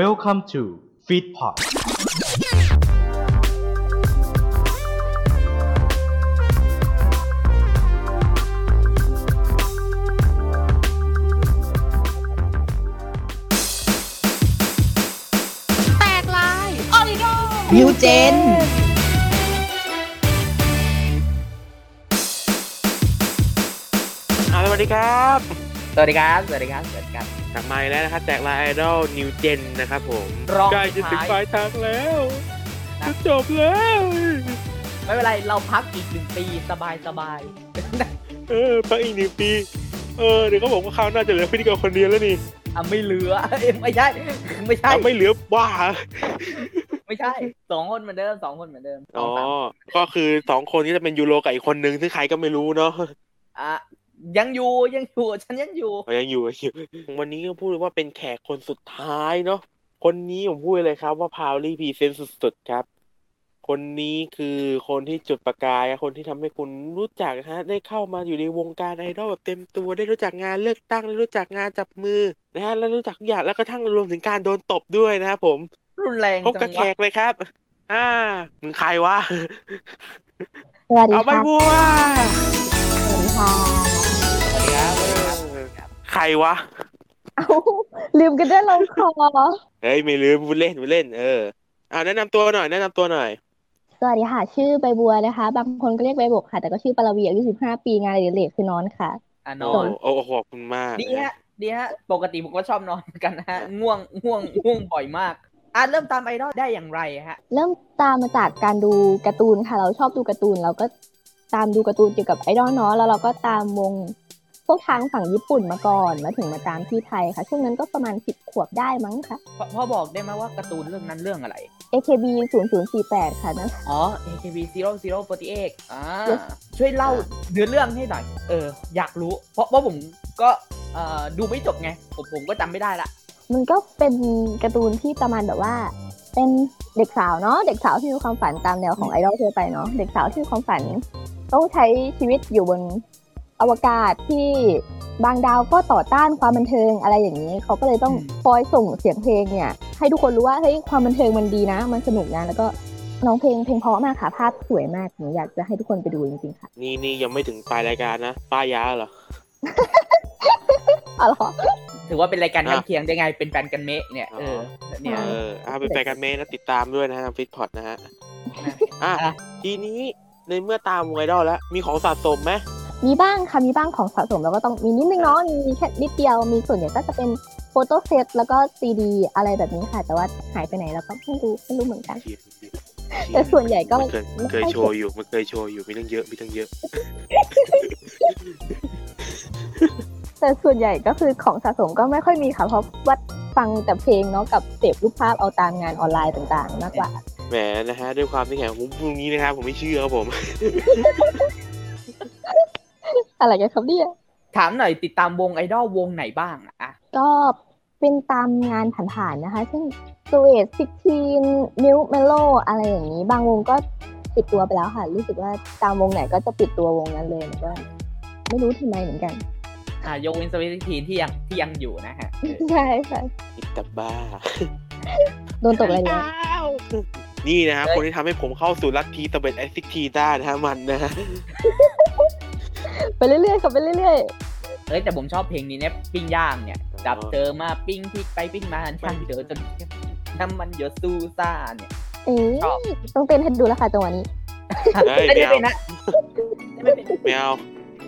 Welcome to Feedpot แตกลายออริโดนิวเจนอ่าสวัสดีครับ สวัสดีครับ สวัสดีครับ สวัสดีครับ กลับมาอีกแล้วนะครับแจกไลน์ไอดอลนิวเจนนะครับผมรอบใกล้จะสุถึดงท้ายปลายทางแล้วนะ จะจบแล้วไม่เป็นไรเราพักอีกหนึ่งปีสบายสบายเออพักอีกหนึ่งปี เออเดี๋ยวเขาบอกว่าคราวหน้าจะเหลือพิธีกรคนเดียวแล้วนี่อะไม่เหลือเอ้ยไม่ใช่ ไม่ใช่อะไม่เหลือบ้าไม่ใช่สองคนเหมือนเดิมสองคนเหมือนเดิมสอ๋งอสามก็คือสองคนนี้จะเป็นยูโรกับอีกคนนึงซึ่งใครก็ไม่รู้เนาะ อะ ยังอยู่ยังอยู่ฉันยังอยู่ยังอยู่ยังอยู่วันนี้ก็พูดเลยว่าเป็นแขกคนสุดท้ายเนาะคนนี้ผมพูดเลยครับว่า proudly present สุดๆครับ คนนี้คือคนที่จุดประกาย คนที่ทำให้คุณรู้จักนะฮะ ได้เข้ามาอยู่ในวงการไอดอลแบบเต็มตัว ได้รู้จักงานเลือกตั้งได้รู้จักงานจับมือนะฮะแล้วรู้จักทุกอย่างแล้วก็ทั้งรวมถึงการโดนตบด้วยนะครับผม รุนแรงพบกับจังแขวะกเลยครับ อ่ามึงใครวะสวัสดีเอาใบค่ะบัวสวัสดีค่ะสวัสดีครับ ใครวะ เอ้าลืมกันได้ลงคอ เฮ้ยไม่ลืมพูดเล่นพูดเล่น เอออ่าแนะนำตัวหน่อย แนะนำตัวหน่อย สวัสดีค่ะ ชื่อใบบัวนะคะ บางคนก็เรียกใบบกค่ะ แต่ก็ชื่อปารวีอายุสิบห้าปีงานอดิเรกคือนอนค่ะ อะนโอ้อนโอ้ขอบคุณมากดีฮะดีฮะ ปกติผมก็ชอบนอนเหมือนกันนะฮะ ง่วง ง่วง ง่วงบ่อยมาก อะเริ่มตามไอดอลได้อย่างไรฮะ เริ่มตามมาจากการดูการ์ตูนค่ะ เราชอบดูการ์ตูนเราก็ตามดูการ์ตูนเกี่ยวกับไอดอลเนาะแล้วเราก็ตามวง พวกทางฝั่งญี่ปุ่นมาก่อนแล้วถึงมาตามที่ไทยค่ะ ช่วงนั้นก็ประมาณสิบขวบได้มั้งค่ะพอพอบอกได้ไหมว่าการ์ตูนเรื่องนั้นเรื่องอะไร AKB ศูนย์ศูนย์สี่แปดค่ะนั่นอ๋อ AKB 0048อ่า Yes ช่วยเล่าเนื้อเรื่องให้หน่อย เออ อยากรู้ เพราะว่าผมก็เอ่อดูไม่จบไง ผมผมก็จำไม่ได้ละ มันก็เป็นการ์ตูนที่ประมาณแบบว่า เป็นเด็กสาวเนาะเด็กสาวที่มีความฝันตามแนวของไอดอลทั่วไปเนาะเด็กสาวที่มีความฝันต้องใช้ชีวิตอยู่บน อวกาศที่บางดาวก็ต่อต้านความบันเทิงอะไรอย่างนี้ เขาก็เลยต้องอืมคอยส่งเสียงเพลงเนี่ย ให้ทุกคนรู้ว่าเฮ้ยความบันเทิงมันดีนะ มันสนุกนะแล้วก็น้องเพลงเพลงเพราะมากค่ะภาพสวยมากหนูอยากจะให้ทุกคนไปดูจริงๆค่ะ นี่นี่ยังไม่ถึงปลายรายการนะป้ายาเหรออ๋อเหรอถือว่าเป็นรายการอะข้างเคียงได้ไงเป็นแฟนกันเมะเนี่ยเออเนี่ยเอออ่าเป็นแฟนกันเมย์นะติดตามด้วยนะฮะฟิตพอดนะฮะอะอะทีนี้ในเมื่อตามวงไอดอลแล้วมีของสะสมไหม มีบ้างค่ะ มีบ้างของสะสมแล้วก็ต้องมีนิดนึงเนาะมีแค่นิดเดียวมีส่วนใหญ่ก็จะเป็นโฟโต้เซตแล้วก็ซีดีอะไรแบบนี้ค่ะ แต่ว่าหายไปไหนแล้วก็ไม่รู้ไม่รู้เหมือนกันเชียร์แต่ส่วนใหญ่ก็มันเคยมันเคยไม่ค่อยโชว์อยู่มันเคยโชว์อยู่มีตั้งเยอะมีตั้งเยอะ แต่ส่วนใหญ่ก็คือของสะสมก็ไม่ค่อยมีค่ะเพราะว่าฟังแต่เพลงเนาะกับเสพรูปภาพเอาตามงานออนไลน์ต่างๆ มากกว่าแหมนะฮะด้วยความที่แข็งผมพรุ่งนี้นะครับผมไม่เชื่อครับผม อะไรกันครับเนี่ยถามหน่อยติดตามวงไอดอลวงไหนบ้างอะอะก็เป็นตามงานผ่านๆนะคะ เช่นสเวตซิกทีนมิวเมโลอะไรอย่างนี้ บางวงก็ปิดตัวไปแล้วค่ะ รู้สึกว่าตามวงไหนก็จะปิดตัววงนั้นเลยแล้วก็ไม่รู้ทำไมเหมือนกัน อะยกเว้นสวิตทีนที่ยังที่ยังอยู่นะฮะเออใช่ค่ะอิตาบ้า โดนตกอะไรเนี่ยนี่นะฮะคนที่ทำให้ผมเข้าสู่ลัทธิตะเบ็ดไอซิกทีได้นะฮะมันนะฮะ ไปเรื่อยๆค่ะไปเรื่อยเอ้ยแต่ผมชอบเพลงนี้เนี่ยปิ้งย่างเนี่ยจับเธอมาปิ้งพลิกไปปิ้งมาช่างเธอจนน้ำมันเยอะซูซ่าเนี่ย ๆเอ๊ะชอบ ต้องเต้นให้ดูแล้วค่ะจังหวะนี้ เฮ้ยไม่ได้ไม่เป็นเอานะไม่เป็นไม่เอา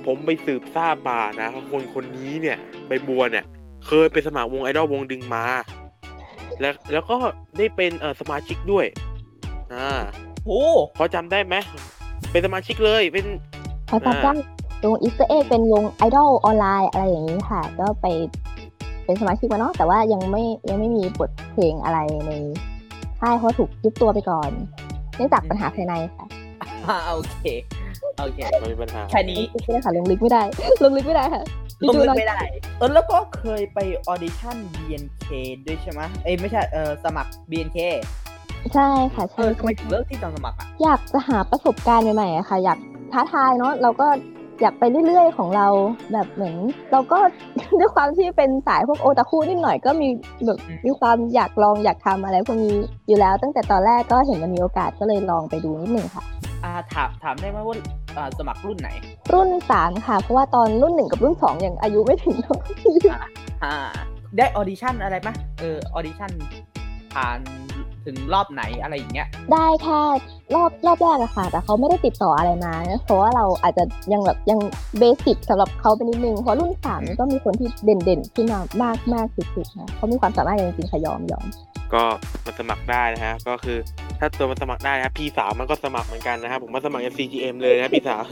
ผมไปสืบทราบมานะคนคนนี้เนี่ยใบบัวเนี่ย เคยเป็นสมัครวงไอดอลวงดึงมา แล้วแล้วก็ได้เป็นเออสมาชิกด้วยอ่าโอ้พอจำได้ไหมเป็นสมาชิกเลยเป็นพอทราบอ่าจ้าง วง Easter Egg เป็นวงไอดอลออนไลน์อะไรอย่างนี้ค่ะ ก็ไปเป็นสมาชิกมาเนาะแต่ว่ายังไม่ยังไม่มีบทเพลงอะไรในค่ายเพราะถูกยุบตัวไปก่อน เนื่องจากปัญหาภายในค่ะอ่าโอเคโอเคไม่มีปัญหาแค่นี้ไม่ได้ค่ะลงลึกไม่ได้ ลงลึกไม่ได้ค่ะลงลึกหน่อยไม่ได้เออแล้วก็เคยไปออดิชั่น BNK ด้วยใช่ไหมเอ้ยไม่ใช่เออสมัคร BNK ใช่ค่ะเอใช่อทำไมถึงเลือกที่จะสมัครอะอยากจะหาประสบการณ์ใหม่ๆอะค่ะ อยากท้าทายเนาะเราก็ อยากไปเรื่อยๆ ของเราแบบเหมือนเราก็ด้วยความที่เป็นสายพวกโอตาคุนิดหน่อยก็มีแบบมีความอยากลองอยากทำอะไรพวกนี้อยู่แล้ว ตั้งแต่ตอนแรกก็เห็นมันมีโอกาสก็เลยลองไปดูนิดนึงค่ะอ่าถามถามได้ไหมว่าอ่าสมัครรุ่นไหน รุ่นสามค่ะ เพราะว่าตอนรุ่นหนึ่งกับรุ่นสองยังอายุไม่ถึงเท่าอ่าได้ออดิชั่นอะไรไหมเออออดิชั่นผ่าน ถึงรอบไหนอะไรอย่างเงี้ย ได้แค่รอบรอบแรกอะค่ะ แต่เขาไม่ได้ติดต่ออะไรมานะเพราะว่าเราอาจจะยังแบบยังเบสิกสำหรับเขาไปนิดนึง เพราะรุ่นสามนี่ก็มีคนที่เด่นๆขึ้นมามากมากสุดๆนะเขามีความสามารถอย่างจริงๆค่ะยอมยอม ก็มาสมัครได้นะฮะ ก็คือถ้าตัวมันสมัครได้นะครับพี่สาวมันก็สมัครเหมือนกันนะครับผมมาสมัคร FCGM เลยนะพี่สาว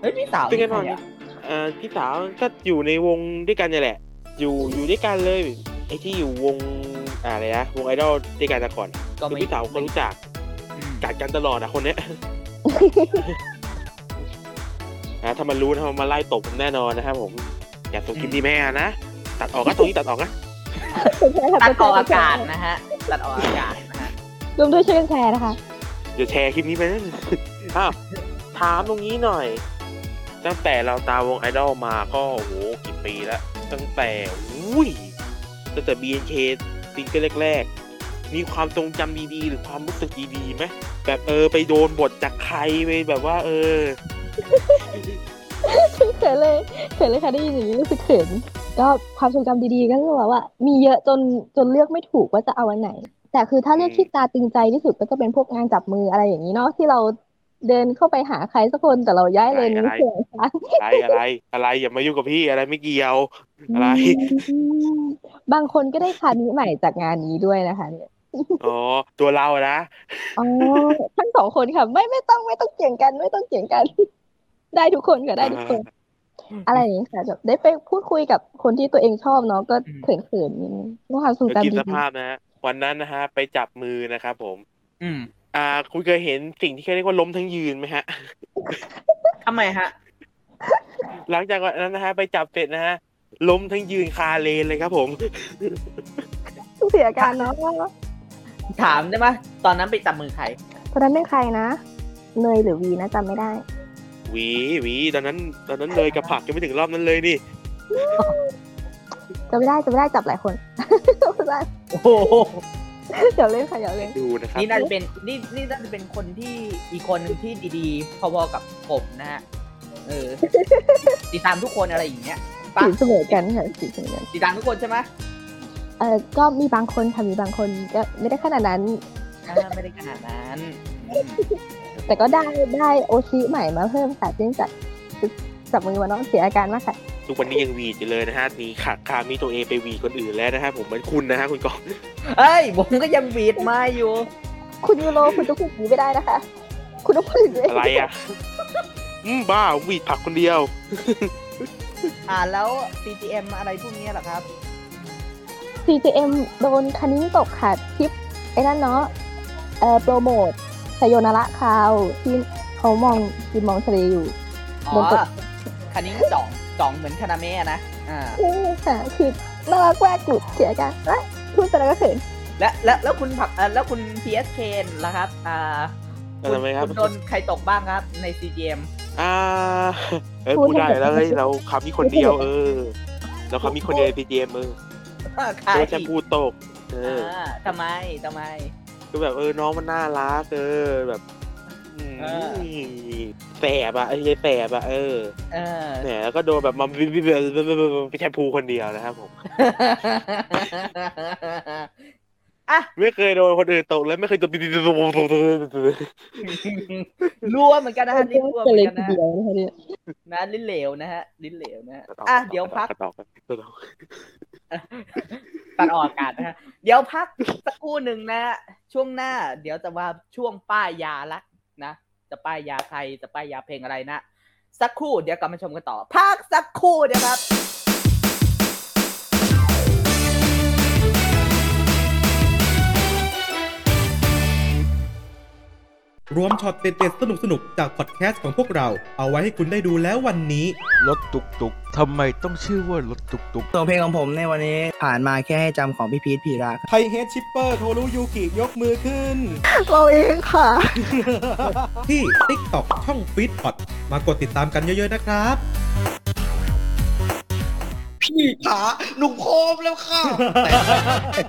เฮ้ยพี่สาวซึ่งแน่นอนใครอะเอ่อพี่สาวก็อยู่ในวงด้วยกันเนี่ยแหละ อยู่อยู่ด้วยกันเลยไอ้ที่อยู่วง อะไรนะวงไอดอลด้วยกันแต่ก่อนก็คือไม่พี่สาวก็รู้จักอืมกัดกันตลอดอะคนเนี้ยนะถ้ามันรู้นะมันมาไล่ตบผมแน่นอนนะครับผม อย่าส่งคลิปนี้แม่นะ ตัดออกก็ตรงนี้ตัดออกนะตัดออกอากาศนะฮะ ตัดออกอากาศนะฮะรวมด้วยช่วยกันแชร์นะคะเดี๋ยวแชร์คลิปนี้ไปนะอ้าวถามตรงนี้หน่อย ตั้งแต่เราตามวงไอดอลมาก็โอ้โหกี่ปีแล้ว ตั้งแต่อุ้ยตั้งแต่ BNK ซิงเกิลแรกๆ มีความทรงจำดีๆ หรือความรู้สึกดีๆไหมแบบเออไปโดนบทจากใครไปแบบว่า เออเขินเลยเขินเลยค่ะได้ยินอย่างนี้รู้สึกเขินก็ความทรงจำดีๆก็คือแบบว่า มีเยอะจนจนเลือกไม่ถูกว่าจะเอาอันไหน แต่คือถ้าเลือกที่ตาตึงใจที่สุดก็จะเป็นพวกงานจับมืออะไรอย่างนี้เนาะที่เรา เดินเข้าไปหาใครสักคนแต่เราย้ายเลนอะไรไม่เกี่ยวค่ะอะไรอะไร อะไรอย่ามายุ่งกับพี่อะไรไม่เกี่ยวอะไรอืมบางคนก็ได้คานิใหม่จากงานนี้ด้วยนะคะเนี่ยอ๋อตัวเราอะนะอ๋อทั้งสองคนค่ะ ไม่ไม่ต้องไม่ต้องเกี่ยงกันไม่ต้องเกี่ยงกัน ได้ทุกคนค่ะได้ทุกคน อะไรอย่างนี้ค่ะแบบได้ไปพูดคุยกับคนที่ตัวเองชอบเนาะก็เขินๆนิดนึงมีความทรงก็คิดจำดีสภาพนะฮะวันนั้นนะฮะ ไปจับมือนะครับผม อืม อ่า คุณเคยเห็นสิ่งที่เขาเรียกว่าล้มทั้งยืนไหมฮะทำไมฮะ หลังจากวันนั้นนะฮะ ไปจับเสร็จนะฮะ ล้มทั้งยืนคาเลนเลยครับผมๆเสียการเนาะถามได้ไหมตอนนั้นไปจับมือใคร ตอนนั้นเป็นใครนะ เนยหรือวีนะจำไม่ได้หวีหวีตอนนั้น ตอนนั้นเลยกับผักยังไม่ถึงรอบนั้นเลยนี่จำไม่ได้จำไม่ได้จับหลายคนจำไม่ได้โอ้โห อย่าเล่นค่ะอย่าเล่นดูนะครับนี่น่าจะเป็นนี่นี่น่าจะเป็นคนที่อีกคนหนึ่งที่ดีๆ พอๆกับผมนะฮะเออติดตามทุกคนอะไรอย่างเงี้ยปะสีเสมอกันค่ะสีเสมอกันติดตามทุกคนใช่ไหมเออก็มีบางคนค่ะมีบางคนก็ไม่ได้ขนาดนั้นอ่าไม่ได้ขนาดนั้นอืมแต่ก็ได้ได้โอชิใหม่มาเพิ่มค่ะซึ่งจับจับมือมาเน้องเสียอาการมากค่ะ ทุกวันนี้ยังหวีดอยู่เลยนะฮะมีขาคามีตัวเองไปหวีดคนอื่นแล้วนะฮะผมเหมือนคุณนะฮะคุณกองเฮ้ยผมก็ยังบีดมาอยู่ คุณยูโรคุณจะพูดอย่างนี้ไม่ได้นะคะ คุณต้องพูดอย่างนี้อะไรอะอืมบ้าหวีดผักคนเดียว อ่าแล้ว CGM อะไรพวกนี้เหรอครับ CJM โดนคันนิ้งตกค่ะคลิปไอ้นั่นเนาะเอ่อโปรโมทสยนาระคาวที่เขามองกินมองทะเลอยู่อ๋อโดนกดคันนี้จ่อง จ่องเหมือนคานาเมะนะอ่านี่ค่ะคือน่ารักแวกหลุดเสียอาการเอ้ยพูดไปแล้วก็เขินและและแล้วคุณผักเอ่อแล้วคุณ PSK ล่ะครับ อ่าเออทำไมครับคุณโดนใครตกบ้างครับใน CGM อ่าเอ้ยพูดได้แล้วเฮ้ยเราคำมีคนเดียวเออเราคำมีคนเดียวในพีเจมเออใครเออฉันพูดตก เอออ่าทำไมทำไม ก็แบบเออน้องมันน่ารักเออแบบอืมเออ แสบอะไอ้ยายแสบอะเออเออแหมแล้วก็โดนแบบมาวิววิววิววิววิววิวไม่ใช่ภูคนเดียวนะครับผมอะไม่เคยโดนคนอื่นตกเลยไม่เคยโดนบิวบิวบิวบิวบิวบิวบิวรัวเหมือนกันนะฮะลิ้นรัวเหจะมือเล็นกกันนะเดียวนะคะเนี่ยนะลิ้นเหลวนะฮะลิ้นเหลวนะฮะอะเดี๋ยวพักตัดออกตัดออกตัดออกอากาศนะฮะเดี๋ยวพักสักครู่หนึ่งนะฮะช่วงหน้า เดี๋ยวจะมาช่วงป้ายยาละนะ จะป้ายยาใครจะป้ายยาเพลงอะไรนะ สักครู่เดี๋ยวกลับมาชมกันต่อพักสักครู่เดี๋ยวครับ รวมช็อตเด็ดๆสนุกๆจากพอดแคสต์ของพวกเรา เอาไว้ให้คุณได้ดูแล้ววันนี้ รถตุกตุกทำไมต้องชื่อว่ารถตุกตุกส่วนเพลงของผมในวันนี้ผ่านมาแค่ให้จำของพี่พีทพีระครับไทยเฮดชิปเปอร์โทรุยูกิยกมือขึ้น เราเองค่ะ ที่ TikTok ช่องฟีดพอดมากดติดตามกันเยอะๆนะครับ พี่ขาหนุ่มโคมแล้วค่ะ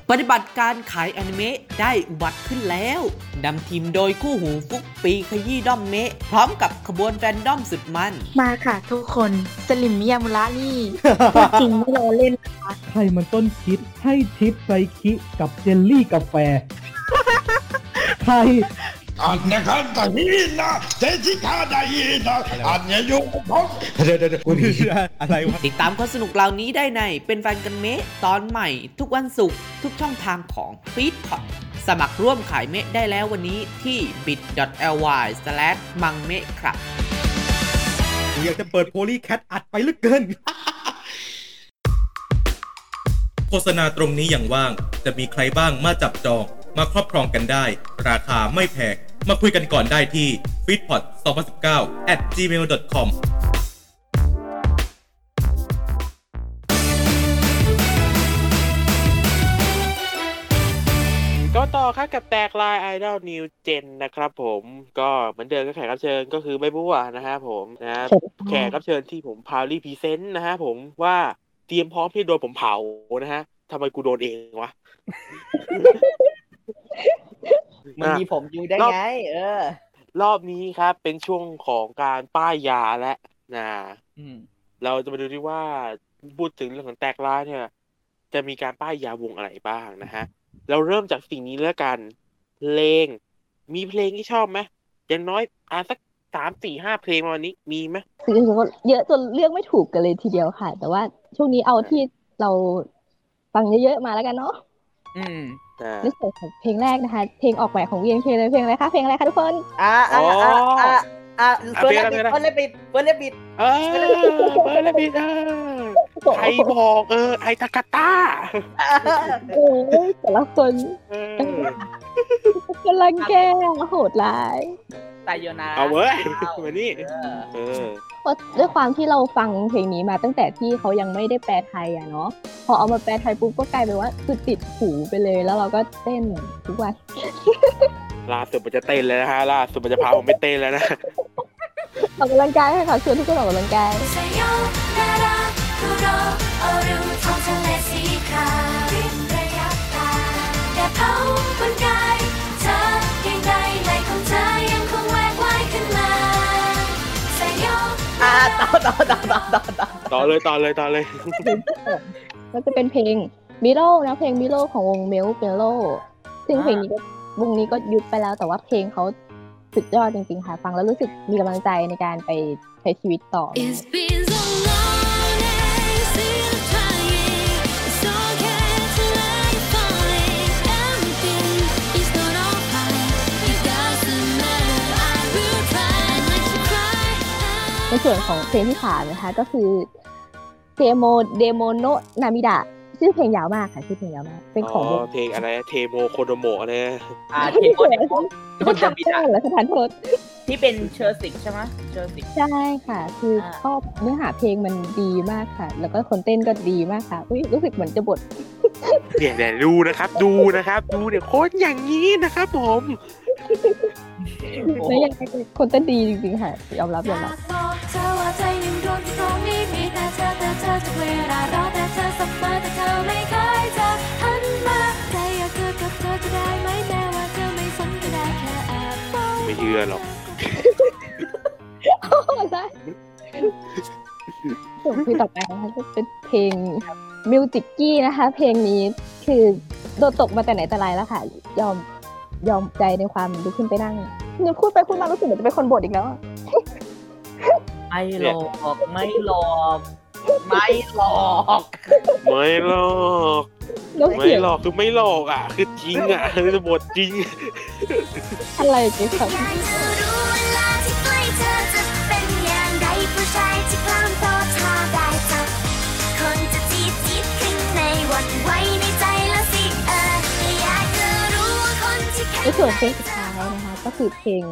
ปฏิบัติการขายอนิเมะได้อุบัติขึ้นแล้วนำทีมโดยคู่หูฟุกปีขยี้ด้อมเมะ พร้อมกับขบวนแฟนด้อมสุดมัน มาค่ะทุกคนสลิมมิยามุระนี่พูดจริงไม่รอเล่นใครมันต้นคิดให้ทิปไซคิกับเจลลี่กาแฟ ใคร อันนะครับแต่นี่นะเจสิก้าได้ยินนะอันเนี้ยยุ่งผมเดี๋ยวเดี๋ยวเดี๋ยวอะไรวะ ติดตามความสนุกเหล่านี้ได้ในเป็นแฟนกันเมะตอนใหม่ ทุกวันศุกร์ทุกช่องทางของ f e e d p o t สมัครร่วมขายเมะได้แล้ววันนี้ที่ bit.ly m a n g m e ครับอยากจะเปิดโพลีแคทอัดไปเหลึกเกิน โฆษณาตรงนี้อย่างว่าง จะมีใครบ้างมาจับจอง มาครอบครองกันได้ ราคาไม่แพง มาคุยกันก่อนได้ที่ f e e d p o t 2019 at gmail.com ก็ต่อครับกับแตกลายไอดอล new gen นะครับผมก็เหมือนเดิมก็แขกรับเชิญก็คือใบบัวนะฮะผมนะฮะแขกรับเชิญที่ผม proudly present นะฮะผมว่าเตรียมพร้อมที่โดนผมเผานะฮะทำไมกูโดนเองวะ มันมีผมอยู่ได้ไง เออ รอบนี้ครับ เป็นช่วงของการป้ายยาและนะอืมเราจะมาดูที่ว่าพูดถึงเรื่องของแตกร้านเนี่ย จะมีการป้ายยาวงอะไรบ้างนะฮะ เราเริ่มจากสิ่งนี้แล้วกัน เพลง มีเพลงที่ชอบไหมอย่างน้อยอ่าสักสามสี่ห้าเพลงมาวันนี้มีไหมคือเยอะจนเลือกไม่ถูกกันเลยทีเดียวค่ะ แต่ว่าช่วงนี้เอาที่เราฟังเยอะๆมาแล้วกันเนาะอืมอ่าในส่วนของเพลงแรกนะคะ เพลงออกใหม่ของ VNK เลยเพลงอะไรคะ เพลงอะไรคะทุกคน อ่าอ่าอ่าอ่าอ่าเฟิร์นเพลเลงอะไรบิดเฟิร์นเลบิดเฟิร์นเลบิดเออเปิดแล้วบิดเออใครบอกเออไอตากาต้าโอ้ยแต่ละคนเออกำลังแก้โหดร้าย ตายโยนาเอาเว้ยเอามานี่เออเออเพราะด้วยความที่เราฟังเพลงนี้มาตั้งแต่ที่เขายังไม่ได้แปลไทยอะเนาะพอเอามาแปลไทยปุ๊บก็กลายเป็นว่าคือติดหูไปเลยแล้วเราก็เต้นทุกวันล่าสุดมันจะเต้นแล้วนะฮะล่าสุดมันจะพาผมไปเต้นแล้วนะออกกำลังกายค่ะชวนทุกคนออกกำลังกายสยบนาราคุโรโอรุท้องทะเลสีขาวริมระยะทางแดดเผาบน ต่อต่อต่อต่อต่อต่อต่อเลยต่อเลยต่อเลยก็จะเป็นเพลงมิโลนะเพลงมิโลของวง Melt Mallow ซึ่งเพลงนี้ก็วงนี้ก็ยุบไปแล้วแต่ว่าเพลงเขาสุดยอดจริงๆค่ะฟังแล้วรู้สึกมีกำลังใจในการไปใช้ชีวิตต่อ ในส่วนของเพลงที่สามนะคะก็คือเทโมเดโมโนนามิดะชื่อเพลงยาวมากค่ะชื่อเพลงยาวมาก เป็นของอ๋อเพลงอะไรเทโมโคโดโมะเนี่ยอ่าเทโมเดโมโดนจะบิดได้อะแล้วสถานโทษที่เป็นเชอร์สิกใช่ไหมเชอร์สิกใช่ค่ะ คืออาชอบเนื้อหาเพลงมันดีมากค่ะ แล้วก็คนเต้นก็ดีมากค่ะอุ้ยรู้สึกเหมือนจะบทเนี่ยเนี่ยดูนะครับ ดูนะครับ ดูเนี่ยโค้ดอย่างนี้นะครับผมแล้วยังไงคนเต้นดีจริงๆค่ะยอมรับยอมรับบอก เธอว่าใจยังดวงที่ตรงนี้มีแต่เธอแต่เธอทุกเวลารอแต่เธอเสมอแต่เธอไม่เคยจะหันมาใจอยากเจอกับเธอจะได้ไหมแม้ว่าเธอไม่สนก็ได้แค่แอบเฝ้าไม่เชื่อหรอกได้ส่วนเพลงต่อไปนะคะจะเป็นเพลงมิวจิกกี้นะคะ เพลงนี้คือโดนตกมาแต่ไหนแต่ไรแล้วค่ะ ยอมยอมใจในความลุกขึ้นไปนั่งเนี่ยพูดไปพูดมารู้สึกเหมือนจะเป็นคนบทอีกแล้วอะ ไม่หลอกไม่หลอกไม่หลอกไม่หลอกแล้วไม่เสียงหลอกคือไม่หลอกอะ คือจริงอะคือบทจริง อะไรกันครับอยากจะรู้เวลาที่ใกล้เธอจะเป็นอย่างไรผู้ชายที่กล้ามโตเท่าได้จับคนจะจีบจีบขึ้นในหวันไหวในใจแล้วสิเอออยากจะรู้ว่าคนที่แค่ในส่วนเพลงสุดท้ายนะคะ ก็คือเพลง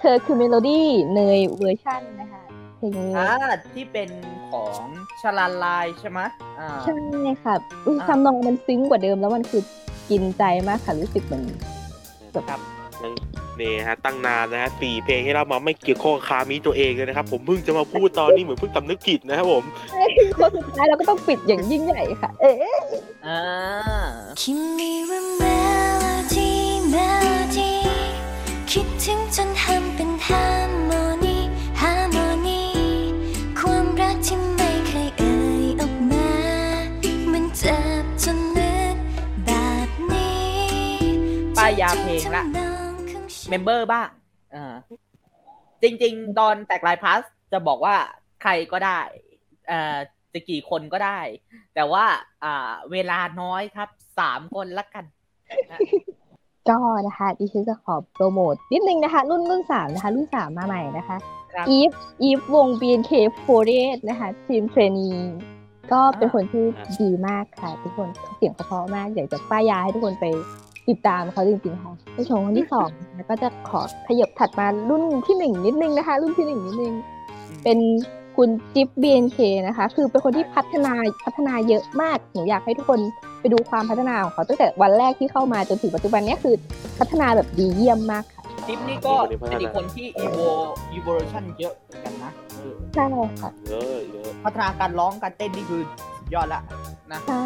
เธอคือเมโลดี้เนยเวอร์ชันนะคะ เพลงนี้อ่าที่เป็นของชลาลายใช่ไหมอ่าใช่ค่ะอุ๊ยอ่าทำนองมันซึ้งกว่าเดิมแล้วมันคือกินใจมากค่ะรู้สึกเหมือนครับนี่ฮะตั้งนานนะฮะสี่เพลงให้เรามาไม่เกี่ยวข้องกับคามิตัวเองเลยนะครับ ผมเพิ่งจะมาพูดตอนนี้เหมือนเพิ่งสำนึกผิดนะครับผมคนสุดท้ายเราก็ต้องปิดอย่างยิ่งใหญ่ค่ะ เอ๊ะอ่า君はเมโลดี้เมโลดี้คิดถึงจนทำเป็นฮาร์โม ยยาเพลงละเมมเบอร์บ้างอ่าจริง ๆ ตอนแตกลายพลัสจะบอกว่าใครก็ได้เอ่อจะกี่คนก็ได้ แต่ว่าอ่าเวลาน้อยครับสามคนละกันก็นะคะดิฉันจะขอโปรโมทนิดนึงนะคะ รุ่นรุ่นสามนะคะ รุ่นสามมาใหม่นะคะครับอีฟอีฟวง BNK48 นะคะทีมเทรนนีก็เป็นคนที่ดีมากค่ะ ทุกคนเสียงเขาเพราะมาก อยากจะป้ายยาให้ทุกคนไป ติดตามเขาจริงๆค่ะผู้ชมคนที่สองนะคะก็จะขอขยับถัดมารุ่นที่หนึ่งนิดนึงนะคะ รุ่นที่หนึ่งนิดนึง เป็นคุณจิ๊บ BNK นะคะ คือเป็นคนที่พัฒนาพัฒนาเยอะมากหนูอยากให้ทุกคนไปดูความพัฒนาของเขาตั้งแต่วันแรกที่เข้ามาจนถึงปัจจุบันเนี้ยคือพัฒนาแบบดีเยี่ยมมากค่ะทิปนี่ก็เป็นอีกคนที่ evo evolution เยอะเหมือนกันนะเออใช่ค่ะเยอะเยอะพัฒนาการร้องการเต้นนี่คือสุด ยอดละนะใช่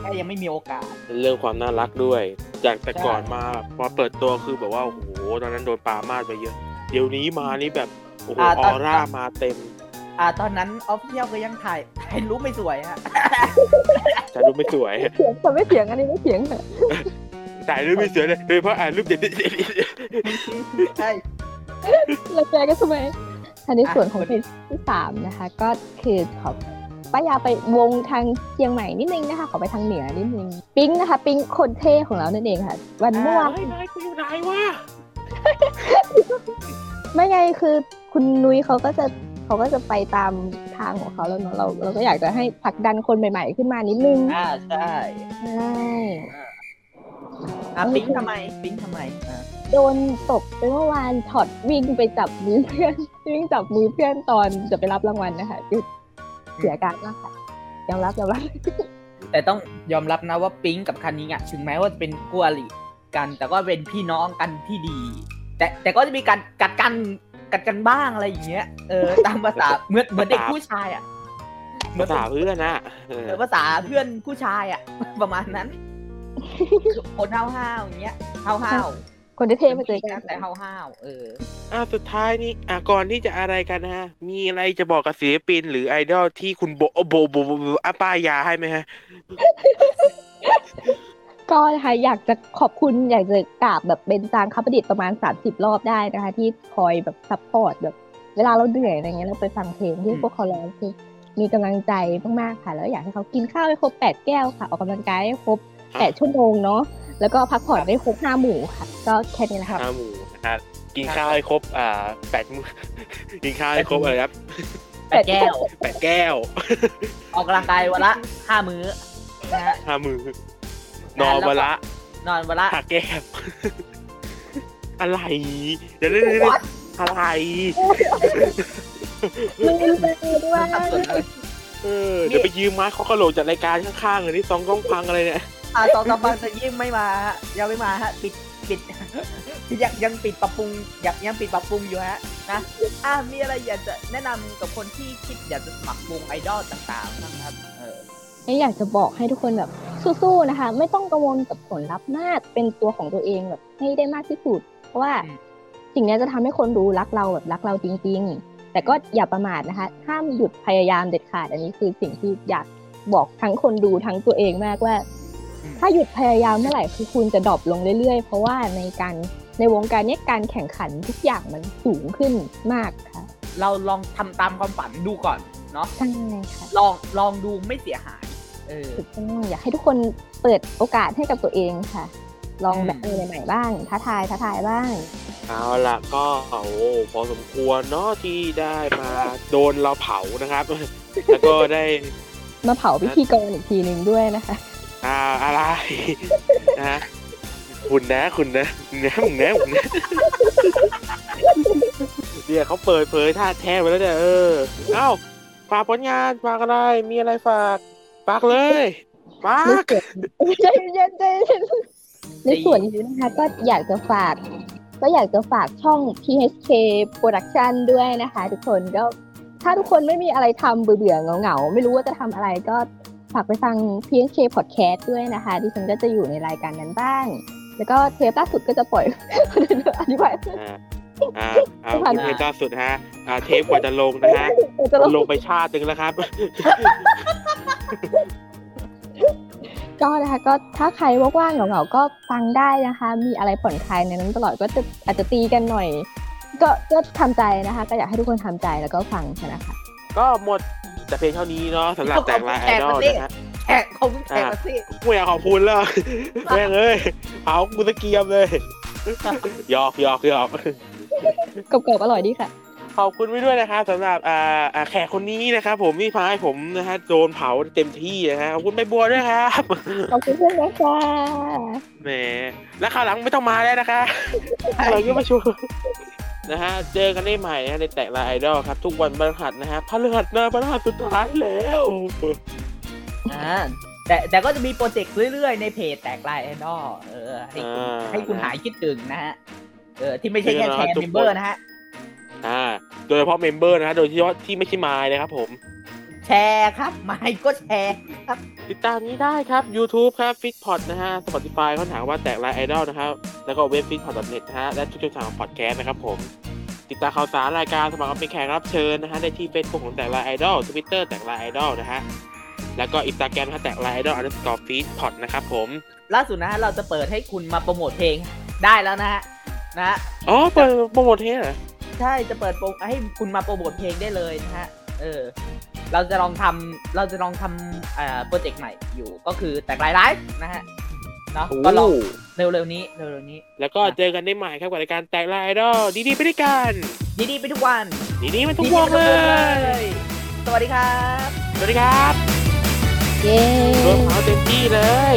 แค่ยังไม่มีโอกาส เรื่องความน่ารักด้วย จากแต่ใช่ก่อนมาแบบพอเปิดตัวคือแบบว่าโอ้โหตอนนั้นโดนปรามาดไปเยอะ เดี๋ยวนี้มานี่แบบโอ้โหออร่ามาเต็ม อ่าตอนนั้นออฟเชียลก็ยังถ่ายถ่ายรูปไม่สวยฮะถ่ายรูปไม่สวยเสียงแต่ไม่เสียงอันนี้ไม่เสียงค่ะถ่ายรูปไม่สวยเลยโดยเฉพาะอ่านรูปเด็ดใช่แล้วแกก็ทำไมอันในส่วนของเพลงที่สามนะคะ ก็คือขอ ป้ายาไปวงทางเชียงใหม่นิดนึงนะคะ ขอไปทางเหนือนิดนึง ปิ๊งนะคะ ปิ๊งคนเท่ของเรานั่นเองค่ะ วันเมื่อวานเฮ้ยนายกูอยู่ไหนวะไม่ไงคือคุณนุ้ยเขาก็จะเขาก็จะไปตามทางของเขาแล้วเนาะเราเราก็อยากจะให้ผลักดันคนใหม่ๆขึ้นมานิดนึงอ่าใช่ใช่อะปิ๊งทำไมปิ๊งทำไมอ่าโดนตบไปเมื่อวานถอดวิ่งไปจับมือเพื่อนวิ่งจับมือเพื่อนตอนจะไปรับรางวัลนะคะคือ เสียการมากค่ะยอมรับยอมรับ แต่ต้องยอมรับนะว่าปิ๊งกับคันนิงอะถึงแม้ว่าจะเป็นกัวลิกัน แต่ก็เป็นพี่น้องกันที่ดี แต่แต่ก็จะมีการกัดกันกัดกันบ้างอะไรอย่างเงี้ยเออตามภาษาเหมือนเหมือนเด็กผู้ชายอะภาษาเพื่อนนะเออเออภาษาเพื่อนผู้ชายอะ ประมาณนั้นคนห้าวๆอย่างเงี้ยห้าวๆ คนที่เท่มาเจอกันแต่ห้าวๆเอออะสุดท้ายนี้อะก่อนที่จะอะไรกันนะฮะ มีอะไรจะบอกกับศิลปิน หรือไอดอลที่คุณโบโบโบโบโบอาป้ายยาให้ไหมฮะก็นะคะอยากจะขอบคุณอยากจะกราบแบบเป็นจางคับประดิษฐ์ประมาณ30รอบได้นะคะ ที่คอยแบบซัพพอร์ตแบบ เวลาเราเหนื่อยอะไรเงี้ยเราไปฟังเพลงที่พวกเขาร้องคือมีกำลังใจมากๆค่ะ แล้วอยากให้เขากินข้าวให้ครบ8แก้วค่ะ ออกกำลังกายให้ครบ8ชั่วโมงเนาะ แล้วก็พักผ่อนได้ครบ5หมู่ค่ะ ก็แค่นี้แหละค่ะห้าหมูนะฮะกินข้าวให้ครบอ่าแปดมื้อกินข้าวให้ครบอะไรครับแปดแก้วแปดแก้ว ออกกำลังกายวันละห้ามื้อนะฮะห้ามือนอนวันละ นอนวันละห้าแก้วอะไรเดี๋ยวเดี๋ยวเดี๋ยวอะไรลืมไปด้วยสับสนเลยเออเดี๋ยวไปยืมไม้เขากระโหลกจากรายการข้างๆเลยนี่ซองกล้องพังอะไรเนี่ย อ่าสองสามวันจะยิ่งไม่มาฮะยังไม่มาฮะปิดปิดยังยังปิดปรับปรุงยังยังปิดปรับปรุงอยู่ฮะนะอ่ามีอะไรอยากจะแนะนำกับคนที่คิดอยากจะสมัครวงไอดอลต่างๆบ้างครับเอออยากจะบอกให้ทุกคนแบบสู้ๆนะคะ ไม่ต้องกังวลกับผลลัพธ์มากเป็นตัวของตัวเองแบบให้ได้มากที่สุด เพราะว่าสิ่งเนี้ยจะทำให้คนดูรักเราแบบรักเราจริง ๆ แต่ก็อย่าประมาทนะคะห้ามหยุดพยายามเด็ดขาดอันนี้คือสิ่งที่อยากบอกทั้งคนดูทั้งตัวเองมากว่า ถ้าหยุดพยายามเมื่อไหร่คือคุณจะดรอปลงเรื่อยๆ เพราะว่าในการในวงการเนี้ยการแข่งขันทุกอย่างมันสูงขึ้นมากค่ะ เราลองทำตามความฝันดูก่อนเนาะใช่ค่ะลองลองดูไม่เสียหายเออถูกต้องอยากให้ทุกคนเปิดโอกาสให้กับตัวเองค่ะ ลองแบบอะไรใหม่ๆบ้าง ท้าทายท้าทายบ้างเอาละก็โอ้โหพอสมควรเนาะที่ได้มาโดนเราเผานะครับ แล้วก็ได้มาเผาพิธีกรอีกทีหนึ่งด้วยนะคะ อ่าอะไรนะฮะคุณนะคุณนะนะมึงนะมึงนะเนี่ยเขาเปิดเผยท่าแท้ไปแล้วเนี่ยเออเอ้าฝากผลงานฝากอะไรมีอะไรฝากฝากเลยฝากใจเย็นใจเย็นในส่วนนี้นะคะก็อยากจะฝาก ก็อยากจะฝากช่อง PHK Production ด้วยนะคะ ทุกคนก็ถ้าทุกคนไม่มีอะไรทำเบื่อๆเหงาไม่รู้ว่าจะทำอะไรก็ ฝากไปฟัง PHK Podcast ด้วยนะคะ ดิฉันก็จะอยู่ในรายการนั้นบ้าง แล้วก็เทปล่าสุดก็จะปล่อยอธิบายอ่าอ่าอ่าคุณเพล่าสุดฮะอ่าเทปกว่าจะลงนะฮะจะลงลงไปชาติหนึ่งแล้วครับ ก็นะคะก็ถ้าใครว่างๆเหงาๆก็ฟังได้นะคะ มีอะไรผ่อนคลายในนั้นตลอดก็จะอาจจะตีกันหน่อย ก็ก็ทำใจนะคะ ก็อยากให้ทุกคนทำใจแล้วก็ฟังกันนะคะ ก็หมด แต่เพียงเท่านี้เนาะสำหรับแต่งลายไอดอลนะฮะแขกเขาแขกมาสิกูอยากขอบคุณแล้วแม่งเอ้ยเอากูตะเกียบเลยหยอกหยอกหยอกกรอบๆอร่อยดีค่ะขอบคุณไว้ด้วยนะครับสำหรับอ่าอ่าแขกคนนี้นะครับผมที่พาให้ผมนะฮะโดนเผาเต็มที่นะฮะขอบคุณใบบัวด้วยครับขอบคุณเพื่อนนะคะแหมแล้วคราวหลังไม่ต้องมาแล้วนะคะเราก็มาชวน นะฮะ เจอกันได้ใหม่นะฮะในแตกลายไอดอลครับ ทุกวันพฤหัสนะฮะพฤหัสนะพฤหัสสุดท้ายแล้วอ่าแต่แต่ก็จะมีโปรเจกต์เรื่อยๆ ในเพจแตกลายไอดอลเออ ให้คุณอ่าให้คุณหายคิดถึงนะฮะ เออ ที่ไม่ใช่แค่แชร์ทุก member นะฮะ อ่า โดยเฉพาะ member นะฮะ โดยที่ว่าที่ไม่ใช่มายนะครับผม แชร์ครับ ไม่ก็แชร์ครับ ติดตามนี้ได้ครับ YouTube ครับ f i t p o d นะฮะ Spotify เขาถามว่าแตกลายไอดอลนะครับ แล้วก็เว็บ f i t p o d n e t นะฮะ และทุกช่องทางของพอดแคสต์นะครับผม ติดตามข่าวสารรายการสมัครเป็นแขกรับเชิญนะฮะได้ที่ Facebook ของแตกลายไอดอล Twitter แตกลายไอดอลนะฮะแล้วก็อินสตาแกรมนะฮะแตกลายไอดอล underscore fit pod นะครับผมล่าสุดนะฮะเราจะเปิดให้คุณมาโปรโมทเพลงได้แล้วนะฮะนะฮะอ๋อเปิดโปรโมทเทสเหรอใช่จะเปิดโปรให้คุณมาโปรโมทเพลงได้เลยนะฮะเออ เราจะลองทำเราจะลองทำเอ่อโปรเจกต์ใหม่อยู่ก็คือแตกลายไลฟ์นะฮะเนาะก็ลองโอ้เร็วๆนี้เร็วๆนี้ แล้วก็เจอกันได้ใหม่ครับกับรายการแตกลายไอดอลดีๆไปด้วยกัน ดีๆไปทุกวันดีๆมันทุกวงเลย สวัสดีครับ สวัสดีครับ เย้โดนเผาเต็มที่เลย